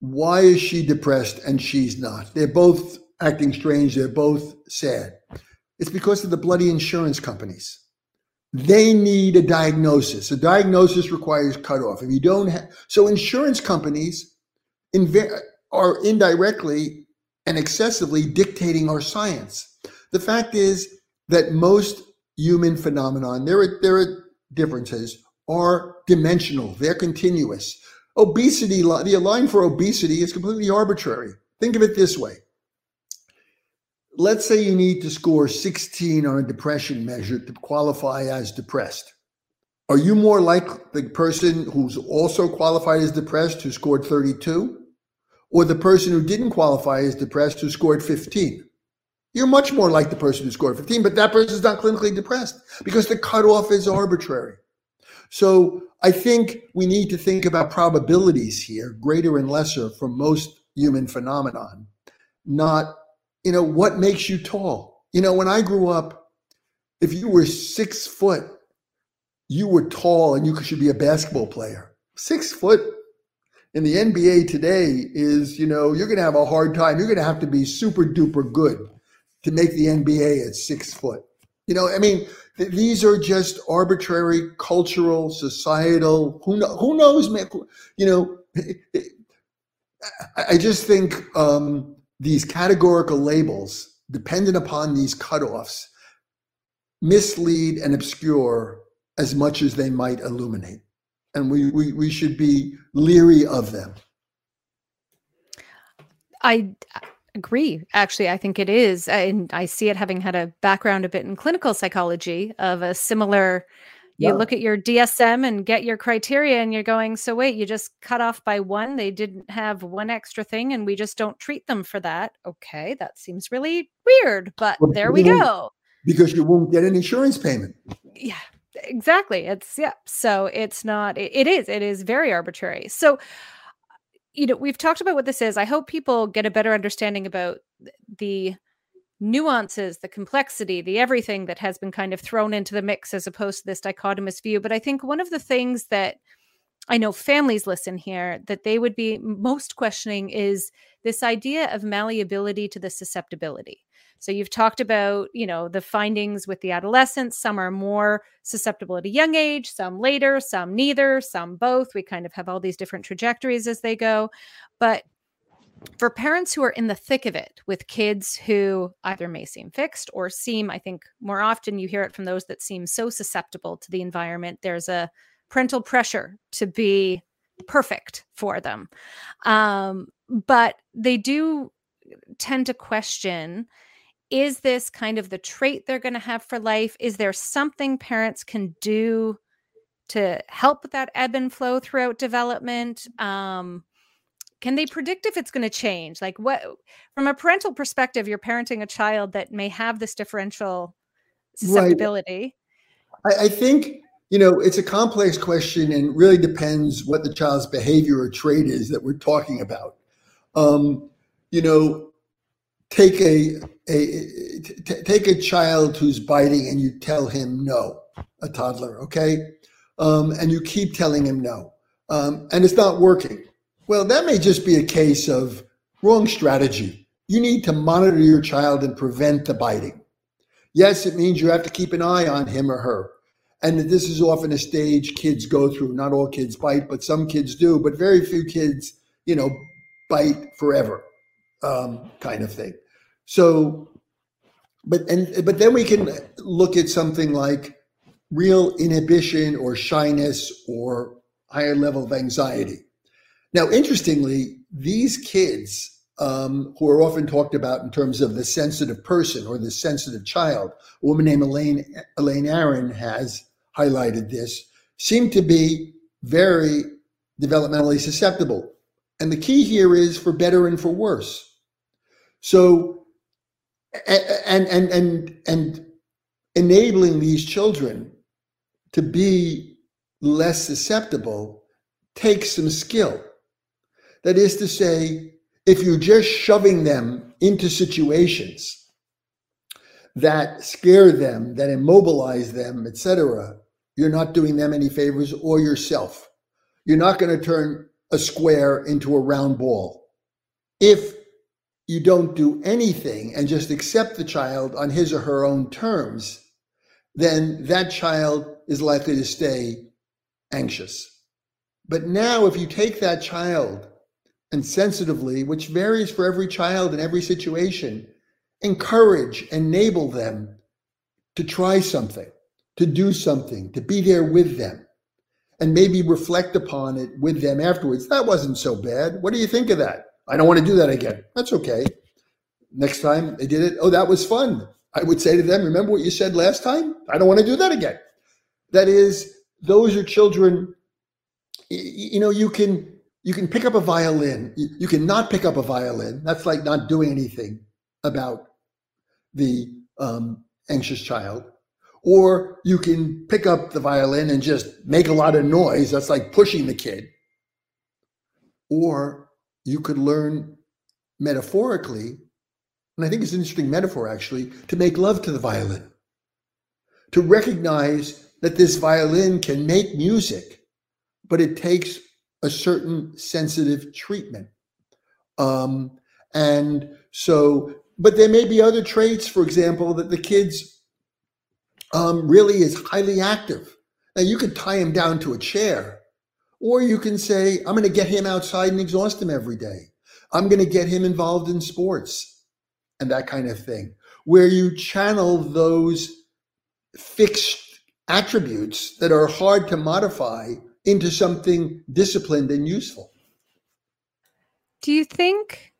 why is she depressed and she's not? They're both acting strange. They're both sad. It's because of the bloody insurance companies. They need a diagnosis. A diagnosis requires cutoff. If you don't have, so insurance companies inv- are indirectly and excessively dictating our science. The fact is that most human phenomenon, there are, there are differences, are dimensional. They're continuous. Obesity, the line for obesity is completely arbitrary. Think of it this way. Let's say you need to score 16 on a depression measure to qualify as depressed. Are you more like the person who's also qualified as depressed who scored 32? Or the person who didn't qualify as depressed who scored 15? You're much more like the person who scored 15, but that person is not clinically depressed because the cutoff is arbitrary. So I think we need to think about probabilities here, greater and lesser for most human phenomenon, not, you know, what makes you tall? You know, when I grew up, if you were six foot, you were tall and you should be a basketball player. Six foot in the NBA today is, you know, you're going to have a hard time. You're going to have to be super duper good to make the NBA at six foot. You know, I mean, th- these are just arbitrary cultural, societal. Who who knows, man? You know, I, I just think um, these categorical labels, dependent upon these cutoffs, mislead and obscure as much as they might illuminate. And we, we, we should be leery of them.
I agree. Actually, I think it is. And I see it having had a background a bit in clinical psychology of a similar you yeah. look at your DSM and get your criteria and you're going, so wait, you just cut off by one. They didn't have one extra thing and we just don't treat them for that. Okay, that seems really weird, but well, there we go.
Because you won't get an insurance payment.
Yeah, exactly. It's yeah. So it's not it, it is it is very arbitrary. So you know, we've talked about what this is. I hope people get a better understanding about the nuances, the complexity, the everything that has been kind of thrown into the mix as opposed to this dichotomous view. But I think one of the things that I know families listen here that they would be most questioning is this idea of malleability to the susceptibility. So you've talked about, you know, the findings with the adolescents. Some are more susceptible at a young age, some later, some neither, some both. We kind of have all these different trajectories as they go. But for parents who are in the thick of it with kids who either may seem fixed or seem, I think more often you hear it from those that seem so susceptible to the environment, there's a parental pressure to be perfect for them. Um, but they do tend to question is this kind of the trait they're going to have for life? Is there something parents can do to help with that ebb and flow throughout development? Um, can they predict if it's going to change like what from a parental perspective you're parenting a child that may have this differential susceptibility
right. I, I, think you know it's a complex question and really depends what the child's behavior or trait is that we're talking about um, you know take a, a t- take a child who's biting and you tell him no a toddler okay um, and you keep telling him no um, and it's not working well, that may just be a case of wrong strategy. You need to monitor your child and prevent the biting. Yes, it means you have to keep an eye on him or her. And that this is often a stage kids go through. Not all kids bite, but some kids do, but very few kids, you know, bite forever, um, kind of thing. So, but and but then we can look at something like real inhibition or shyness or higher level of anxiety. Now, interestingly, these kids um, who are often talked about in terms of the sensitive person or the sensitive child, a woman named Elaine, Elaine Aron has highlighted this, seem to be very developmentally susceptible. And the key here is for better and for worse. So, and, and, and, and enabling these children to be less susceptible takes some skill that is to say, if you're just shoving them into situations that scare them, that immobilize them, etc., you're not doing them any favors or yourself. You're not going to turn a square into a round ball. If you don't do anything and just accept the child on his or her own terms, then that child is likely to stay anxious. But now, if you take that child and sensitively, which varies for every child in every situation, encourage, enable them to try something, to do something, to be there with them, and maybe reflect upon it with them afterwards. That wasn't so bad. What do you think of that? I don't want to do that again. That's okay. Next time they did it, oh, that was fun. I would say to them, remember what you said last time? I don't want to do that again. That is, those are children, you know, you can you can pick up a violin. You, can not pick up a violin. That's like not doing anything about the um, anxious child. Or you can pick up the violin and just make a lot of noise. That's like pushing the kid. Or you could learn metaphorically, and I think it's an interesting metaphor actually, to make love to the violin, to recognize that this violin can make music, but it takes a certain sensitive treatment. Um, and so, but there may be other traits, for example, that the kids um, really is highly active. Now, you could tie him down to a chair, or you can say, I'm going to get him outside and exhaust him every day. I'm going to get him involved in sports and that kind of thing, where you channel those fixed attributes that are hard to modify into something disciplined and useful.
Do you think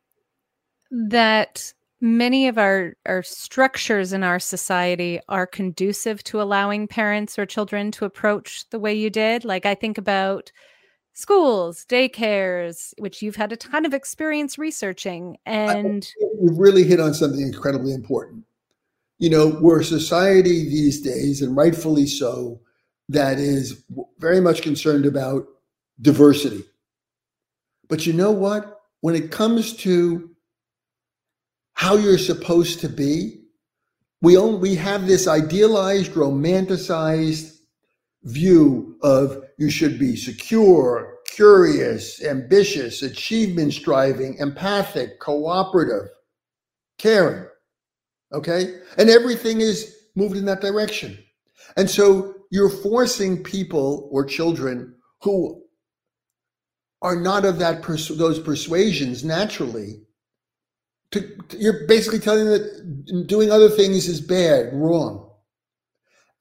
that many of our, our structures in our society are conducive to allowing parents or children to approach the way you did? Like, I think about schools, daycares, which you've had a ton of experience researching. And
you've really hit on something incredibly important. You know, we're a society these days, and rightfully so, that is very much concerned about diversity. But you know what? When it comes to how you're supposed to be, we we have this idealized, romanticized view of you should be secure, curious, ambitious, achievement striving, empathic, cooperative, caring. Okay? And everything is moved in that direction. And so you're forcing people or children who are not of that pers- those persuasions naturally to, you're basically telling that doing other things is bad, wrong.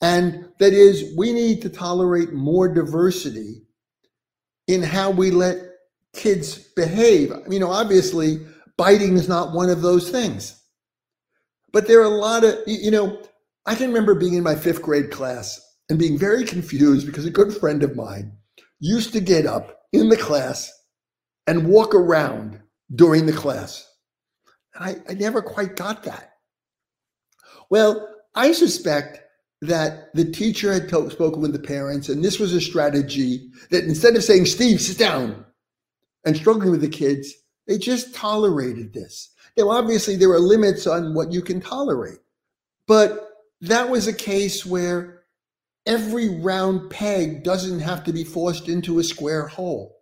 And that is, we need to tolerate more diversity in how we let kids behave. You know, obviously, biting is not one of those things. But there are a lot of, you know, I can remember being in my fifth grade class and being very confused because a good friend of mine used to get up in the class and walk around during the class. And I, I never quite got that. Well, I suspect that the teacher had spoken with the parents, and this was a strategy that instead of saying, Steve, sit down, and struggling with the kids, they just tolerated this. Now, obviously, there are limits on what you can tolerate, but that was a case where every round peg doesn't have to be forced into a square hole.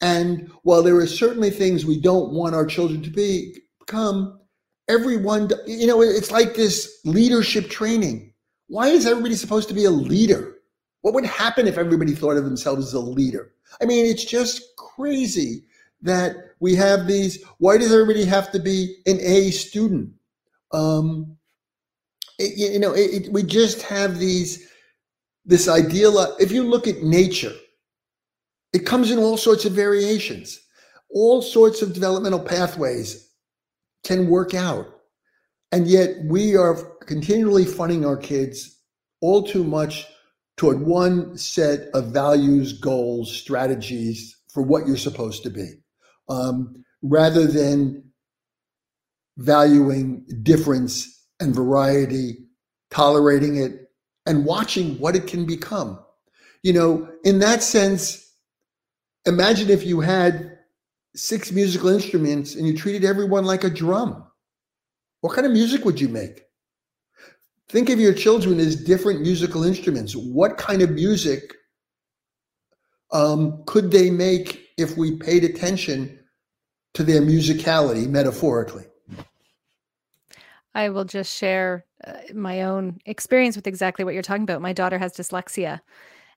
And while there are certainly things we don't want our children to be, become, everyone, you know, it's like this leadership training why is everybody supposed to be a leader? What would happen if everybody thought of themselves as a leader? I mean, it's just crazy that we have these. Why does everybody have to be an A student? Um, it, you know, it, it, we just have these this ideal. If you look at nature, it comes in all sorts of variations. All sorts of developmental pathways can work out. And yet we are continually funding our kids all too much toward one set of values, goals, strategies for what you're supposed to be, um, rather than valuing difference and variety, tolerating it, and watching what it can become. You know, in that sense, imagine if you had six musical instruments and you treated everyone like a drum. What kind of music would you make? Think of your children as different musical instruments. What kind of music um, could they make if we paid attention to their musicality metaphorically?
I will just share uh, my own experience with exactly what you're talking about. My daughter has dyslexia,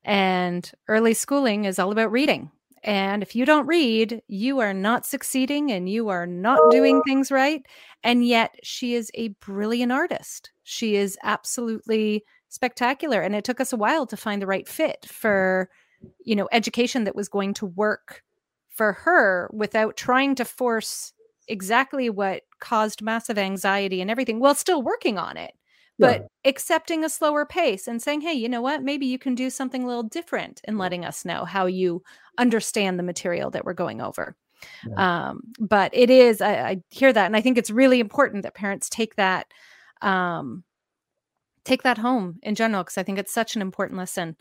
and early schooling is all about reading. And if you don't read, you are not succeeding and you are not doing things right. And yet, she is a brilliant artist. She is absolutely spectacular. And it took us a while to find the right fit for, you know, education that was going to work for her without trying to force exactly what caused massive anxiety and everything while still working on it but yeah. accepting a slower pace and saying hey you know what maybe you can do something a little different and letting us know how you understand the material that we're going over yeah. um, but it is I, I, hear that and i think it's really important that parents take that um, take that home in general because i think it's such an important lesson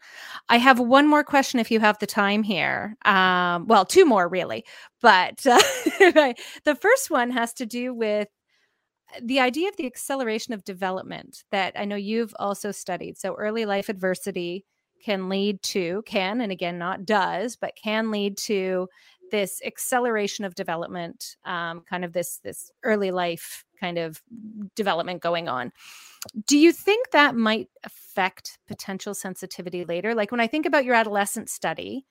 i have one more question if you have the time here um, well two more really but uh, the first one has to do with the idea of the acceleration of development that I know you've also studied. So, early life adversity can lead to, can, and again, not does, but can lead to this acceleration of development, um, kind of this this early life kind of development going on. Do you think that might affect potential sensitivity later? Like when I think about your adolescent study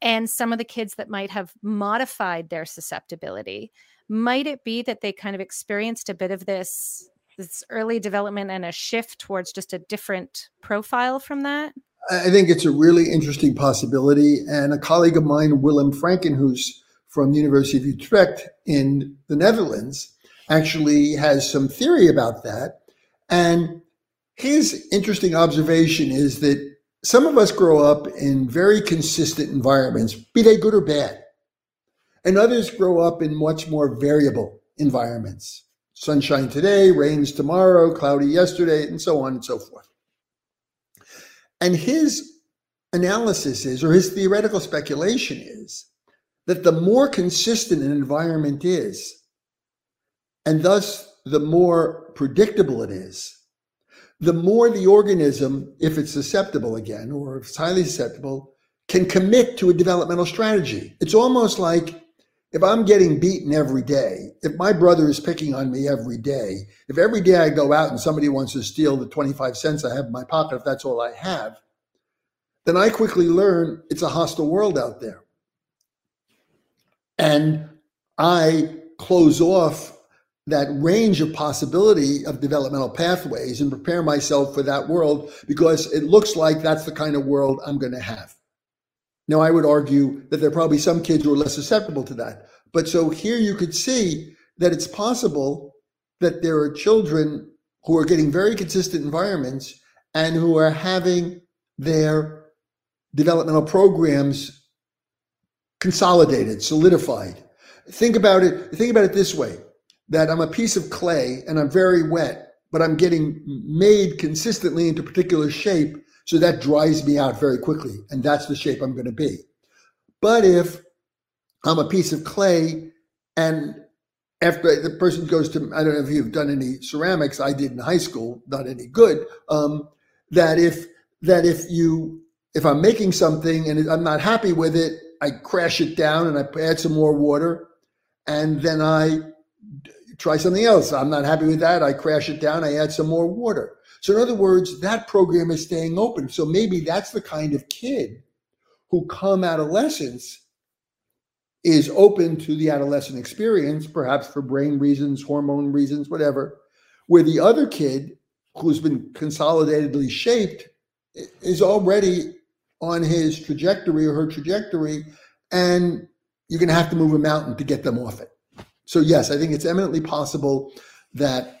and some of the kids that might have modified their susceptibility, might it be that they kind of experienced a bit of this this early development and a shift towards just a different profile from that?
I think it's a really interesting possibility. And a colleague of mine, Willem Franken, who's from the University of Utrecht in the Netherlands, actually has some theory about that. And his interesting observation is that some of us grow up in very consistent environments, be they good or bad. And others grow up in much more variable environments. Sunshine today, rains tomorrow, cloudy yesterday, and so on and so forth. And his analysis is, or his theoretical speculation is, that the more consistent an environment is, and thus the more predictable it is, the more the organism, if it's susceptible again, or if it's highly susceptible, can commit to a developmental strategy. It's almost like if I'm getting beaten every day, if my brother is picking on me every day, if every day I go out and somebody wants to steal the 25 cents I have in my pocket, if that's all I have, then I quickly learn it's a hostile world out there. And I close off that range of possibility of developmental pathways and prepare myself for that world because it looks like that's the kind of world I'm going to have. Now, I would argue that there are probably some kids who are less susceptible to that. But so here you could see that it's possible that there are children who are getting very consistent environments and who are having their developmental programs consolidated, solidified. Think about it, think about it this way that I'm a piece of clay and I'm very wet, but I'm getting made consistently into particular shape. So that dries me out very quickly. And that's the shape I'm going to be. But if I'm a piece of clay and after the person goes to, I don't know if you've done any ceramics, I did in high school, not any good. Um, that if that if you if I'm making something and I'm not happy with it, I crash it down and I add some more water, and then I try something else. I'm not happy with that. I crash it down. I add some more water. So, in other words, that program is staying open. So maybe that's the kind of kid who, come adolescence, is open to the adolescent experience, perhaps for brain reasons, hormone reasons, whatever, where the other kid who's been consolidatedly shaped is already on his trajectory or her trajectory, and you're going to have to move a mountain to get them off it. So yes, I think it's eminently possible that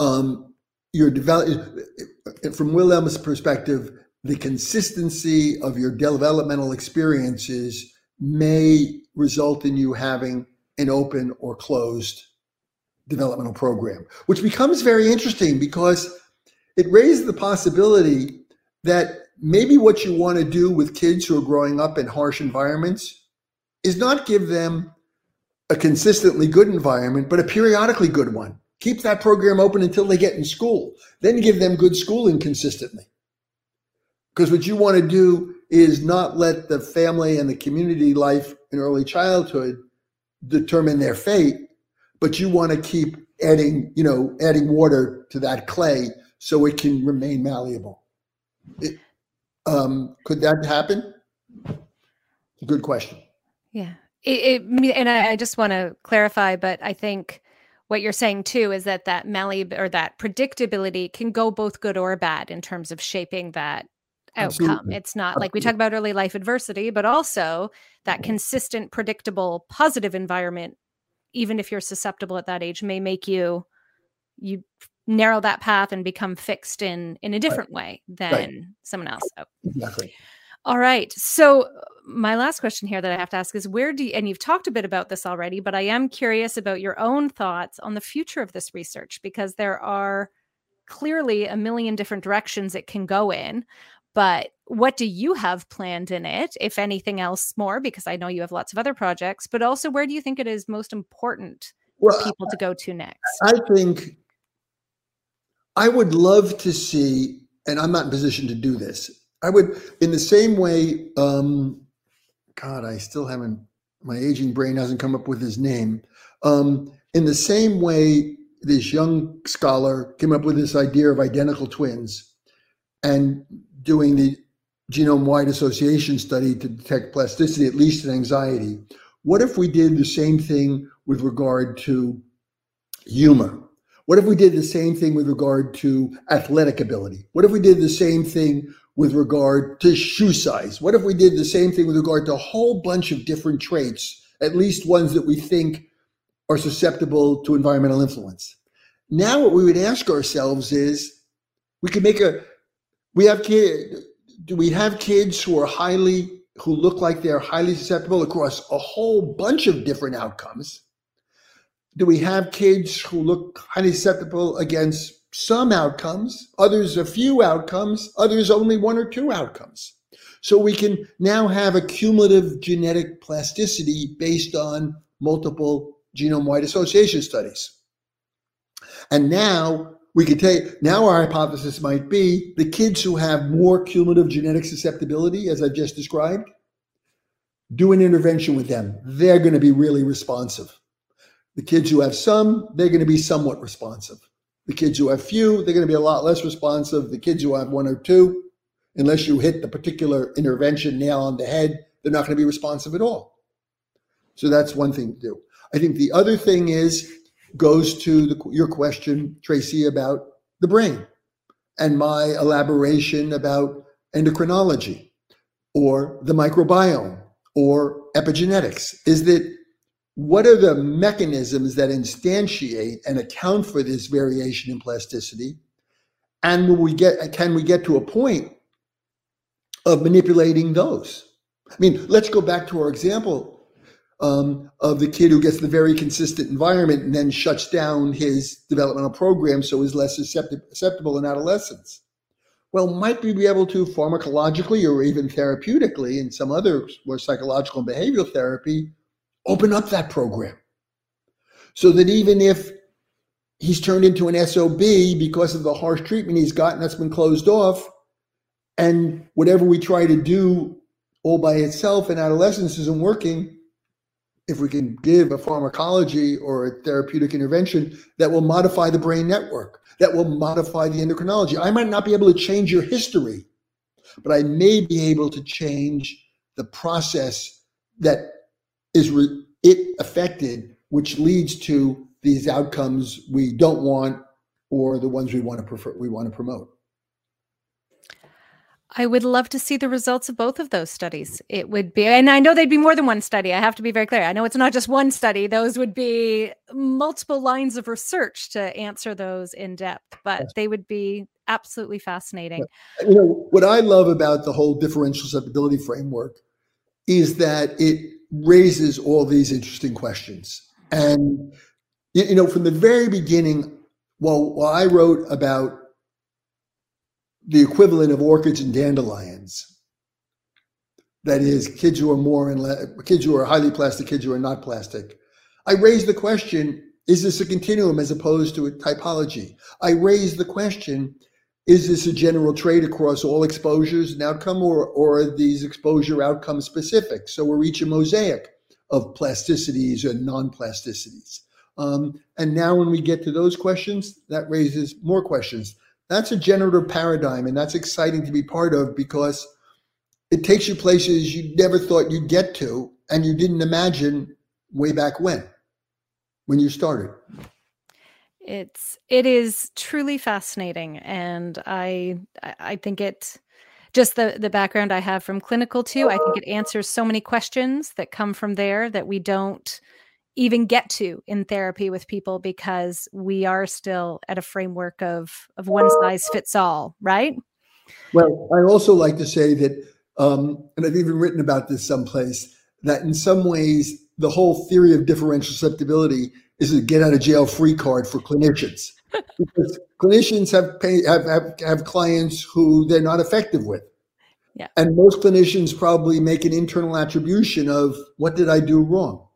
um, your develop eh, from Willem's perspective, the consistency of your developmental experiences may result in you having an open or closed developmental program, which becomes very interesting because it raises the possibility that maybe what you want to do with kids who are growing up in harsh environments is not give them a consistently good environment, but a periodically good one. Keep that program open until they get in school. Then give them good schooling consistently. Because what you want to do is not let the family and the community life in early childhood determine their fate, but you want to keep adding, you know, adding water to that clay so it can remain malleable. It, um, could that happen? Good question.
Yeah. It, it and I, I just want to clarify, but I think what you're saying too is that that malleability or that predictability can go both good or bad in terms of shaping that outcome. Absolutely. It's not Absolutely. like we talk about early life adversity, but also that consistent, predictable, positive environment, even if you're susceptible at that age, may make you you narrow that path and become fixed in in a different right. way than right. someone else.
Oh. Exactly.
All right. So my last question here that I have to ask is where do you, and you've talked a bit about this already, but I am curious about your own thoughts on the future of this research because there are clearly a million different directions it can go in. But what do you have planned in it, if anything else more? Because I know you have lots of other projects, but also where do you think it is most important well, for people to go to next?
I think I would love to see, and I'm not in position to do this. I would, in the same way, um, God, I still haven't, my aging brain hasn't come up with his name. Um, in the same way, this young scholar came up with this idea of identical twins and doing the genome wide association study to detect plasticity, at least in anxiety. What if we did the same thing with regard to humor? What if we did the same thing with regard to athletic ability? What if we did the same thing with regard to shoe size? What if we did the same thing with regard to a whole bunch of different traits, at least ones that we think are susceptible to environmental influence? Now, what we would ask ourselves is we could make a, we have kids, do we have kids who are highly, who look like they're highly susceptible across a whole bunch of different outcomes? Do we have kids who look highly susceptible against some outcomes, others a few outcomes, others only one or two outcomes? So we can now have a cumulative genetic plasticity based on multiple genome wide association studies. And now we could take, now our hypothesis might be the kids who have more cumulative genetic susceptibility, as I've just described, do an intervention with them. They're going to be really responsive. The kids who have some, they're going to be somewhat responsive. The kids who have few, they're going to be a lot less responsive. The kids who have one or two, unless you hit the particular intervention nail on the head, they're not going to be responsive at all. So that's one thing to do. I think the other thing is goes to the, your question, Tracy, about the brain and my elaboration about endocrinology or the microbiome or epigenetics is that what are the mechanisms that instantiate and account for this variation in plasticity and will we get can we get to a point of manipulating those i mean let's go back to our example um, of the kid who gets the very consistent environment and then shuts down his developmental program so he's less susceptible in adolescence. Well, might we be able to pharmacologically or even therapeutically in some other more psychological and behavioral therapy open up that program so that even if he's turned into an SOB because of the harsh treatment he's gotten that's been closed off, and whatever we try to do all by itself in adolescence isn't working, if we can give a pharmacology or a therapeutic intervention that will modify the brain network, that will modify the endocrinology. I might not be able to change your history, but I may be able to change the process that is re- it affected, which leads to these outcomes we don't want or the ones we want to prefer we want to promote.
I would love to see the results of both of those studies. It would be, and I know they'd be more than one study. I have to be very clear. I know it's not just one study. Those would be multiple lines of research to answer those in depth, but they would be absolutely fascinating.
You know, what I love about the whole differential susceptibility framework is that it raises all these interesting questions. And, you know, from the very beginning, while I wrote about the equivalent of orchids and dandelions. That is, kids who are more and kids who are highly plastic, kids who are not plastic. I raise the question: Is this a continuum as opposed to a typology? I raise the question: Is this a general trait across all exposures and outcome, or or are these exposure outcomes specific? So we're each a mosaic of plasticities and non-plasticities. Um, and now, when we get to those questions, that raises more questions that's a generative paradigm, and that's exciting to be part of because it takes you places you never thought you'd get to, and you didn't imagine way back when, when you started.
It's it is truly fascinating, and I I think it just the the background I have from clinical too. I think it answers so many questions that come from there that we don't even get to in therapy with people because we are still at a framework of of one size fits all right
well i also like to say that um, and i've even written about this someplace that in some ways the whole theory of differential susceptibility is a get out of jail free card for clinicians because clinicians have, pay, have, have have clients who they're not effective with
yeah.
and most clinicians probably make an internal attribution of what did i do wrong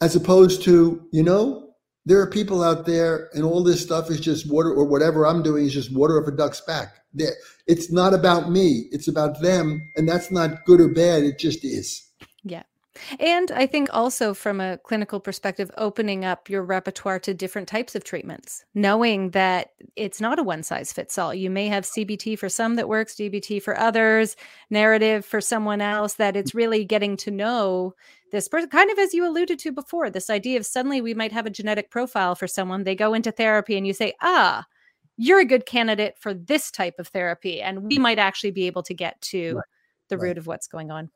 as opposed to, you know, there are people out there and all this stuff is just water or whatever I'm doing is just water off a duck's back. It's not about me, it's about them. And that's not good or bad, it just is.
And I think also from a clinical perspective, opening up your repertoire to different types of treatments, knowing that it's not a one size fits all. You may have CBT for some that works, DBT for others, narrative for someone else, that it's really getting to know this person, kind of as you alluded to before, this idea of suddenly we might have a genetic profile for someone, they go into therapy and you say, ah, you're a good candidate for this type of therapy. And we might actually be able to get to right. the right. root of what's going on.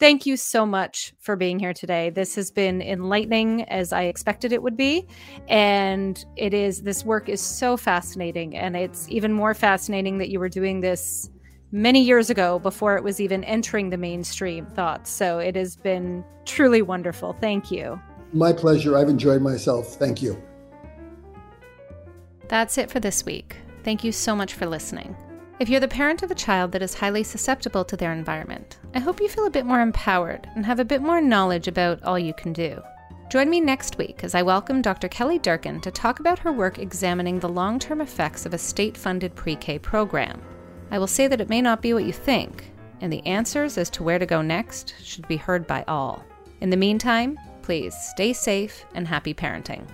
Thank you so much for being here today. This has been enlightening as I expected it would be. And it is, this work is so fascinating. And it's even more fascinating that you were doing this many years ago before it was even entering the mainstream thoughts. So it has been truly wonderful. Thank you.
My pleasure. I've enjoyed myself. Thank you.
That's it for this week. Thank you so much for listening. If you're the parent of a child that is highly susceptible to their environment, I hope you feel a bit more empowered and have a bit more knowledge about all you can do. Join me next week as I welcome Dr. Kelly Durkin to talk about her work examining the long term effects of a state funded pre K program. I will say that it may not be what you think, and the answers as to where to go next should be heard by all. In the meantime, please stay safe and happy parenting.